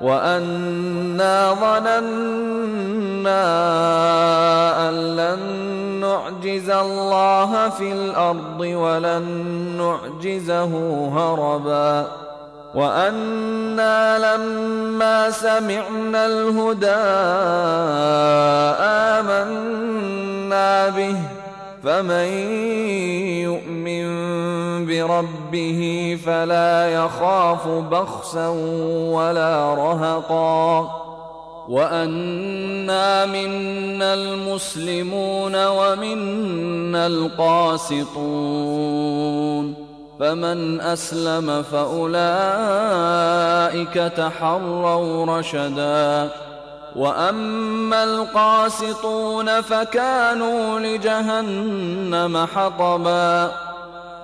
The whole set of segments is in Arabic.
وأنا ظننا أن لن نعجز الله في الأرض ولن نعجزه هربا وأنا لما سمعنا الهدى آمنا به فمن يؤمن بربه فلا يخاف بخسا ولا رهقا. وأنا منا المسلمون ومنا القاسطون. فمن أسلم فأولئك تحروا رشدا. وأما القاسطون فكانوا لجهنم حطبا.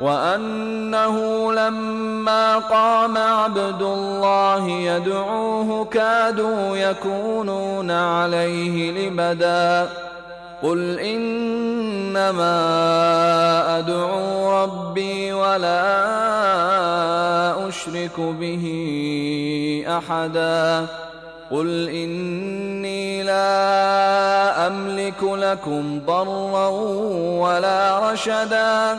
وأنه لما قام عبد الله يدعوه كادوا يكونون عليه لبدا. قل إنما أدعو ربي ولا أشرك به أحدا. قل إني لا أملك لكم ضرا ولا رشدا.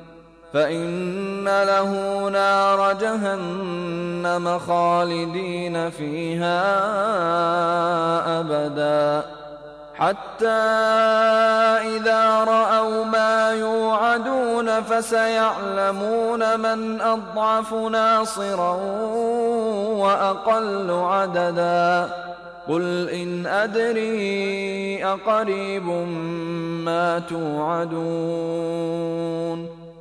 فإن له نار جهنم خالدين فيها أبداً. حتى إذا رأوا ما يوعدون فسيعلمون من أضعف ناصرا وأقل عددا. قل إن أدري أقريب ما توعدون.